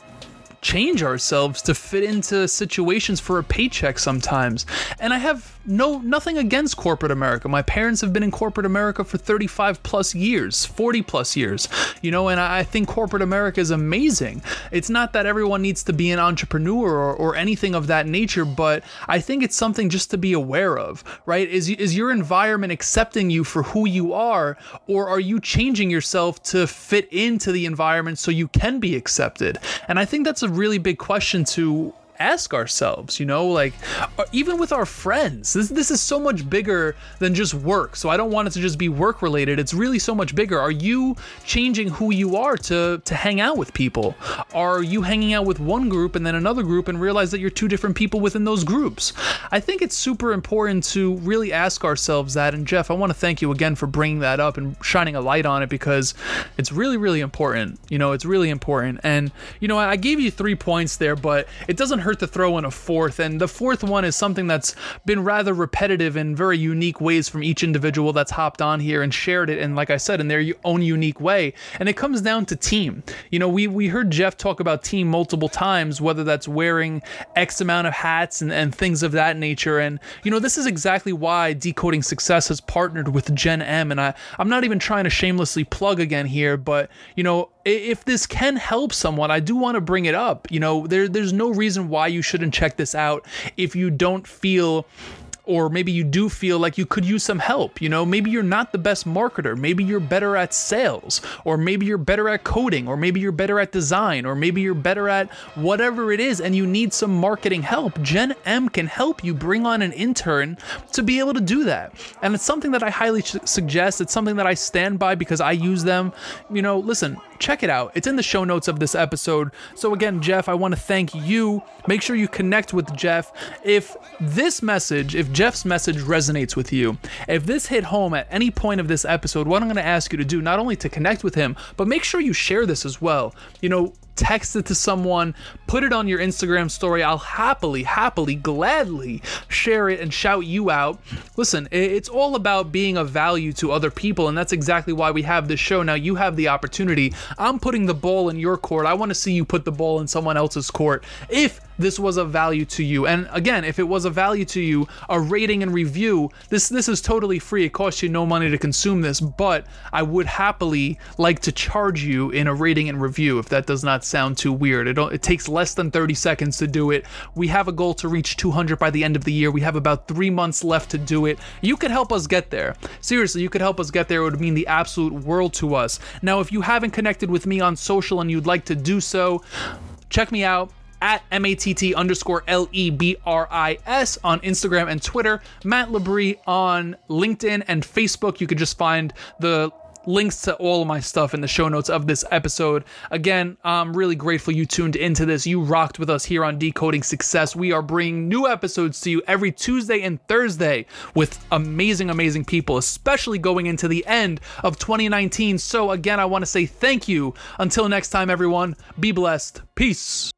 [SPEAKER 1] change ourselves to fit into situations for a paycheck sometimes. And I have no nothing against corporate America. My parents have been in corporate America for 35 plus years, 40 plus years, you know, and I think corporate America is amazing. It's not that everyone needs to be an entrepreneur or, or anything of that nature, but I think it's something just to be aware of, right? Is, is your environment accepting you for who you are, or are you changing yourself to fit into the environment so you can be accepted? And I think that's a really big question to ask ourselves, you know, like uh, even with our friends. This this is so much bigger than just work. So I don't want it to just be work related. It's really so much bigger. Are you changing who you are to to hang out with people? Are you hanging out with one group and then another group and realize that you're two different people within those groups? I think it's super important to really ask ourselves that. And Jeff, I want to thank you again for bringing that up and shining a light on it because it's really really important. You know, it's really important. And you know, I gave you 3 points there, but it doesn't hurt to throw in a fourth. And the fourth one is something that's been rather repetitive in very unique ways from each individual that's hopped on here and shared it. And like I said, in their own unique way. And it comes down to team. You know, we, we heard Jeff talk about team multiple times, whether that's wearing X amount of hats and, and things of that nature. And, you know, this is exactly why Decoding Success has partnered with Gen M. And I, I'm not even trying to shamelessly plug again here, but, you know, if this can help someone, I do want to bring it up. You know, there there's no reason why you shouldn't check this out if you don't feel or maybe you do feel like you could use some help. You know, maybe you're not the best marketer. Maybe you're better at sales, or maybe you're better at coding, or maybe you're better at design, or maybe you're better at whatever it is and you need some marketing help. Gen M can help you bring on an intern to be able to do that. And it's something that I highly suggest. It's something that I stand by because I use them. You know, listen, check it out. It's in the show notes of this episode. So, again, Jeff, I want to thank you. Make sure you connect with Jeff. If this message, if Jeff's message resonates with you, if this hit home at any point of this episode, what I'm going to ask you to do, not only to connect with him, but make sure you share this as well. You know, text it to someone, put it on your Instagram story. I'll happily, happily, gladly share it and shout you out. Listen, it's all about being of value to other people, and that's exactly why we have this show. Now, you have the opportunity. I'm putting the ball in your court. I want to see you put the ball in someone else's court. If this was of value to you. And again, if it was of value to you, a rating and review, this this is totally free. It costs you no money to consume this, but I would happily like to charge you in a rating and review if that does not sound too weird. It, it takes less than 30 seconds to do it. We have a goal to reach 200 by the end of the year. We have about 3 months left to do it. You could help us get there. Seriously, you could help us get there. It would mean the absolute world to us. Now, if you haven't connected with me on social and you'd like to do so, check me out at M-A-T-T underscore L-E-B-R-I-S on Instagram and Twitter, Matt Lebris on LinkedIn and Facebook. You could just find the links to all of my stuff in the show notes of this episode. Again, I'm really grateful you tuned into this. You rocked with us here on Decoding Success. We are bringing new episodes to you every Tuesday and Thursday with amazing, amazing people, especially going into the end of 2019. So, again, I want to say thank you. Until next time, everyone, be blessed. Peace.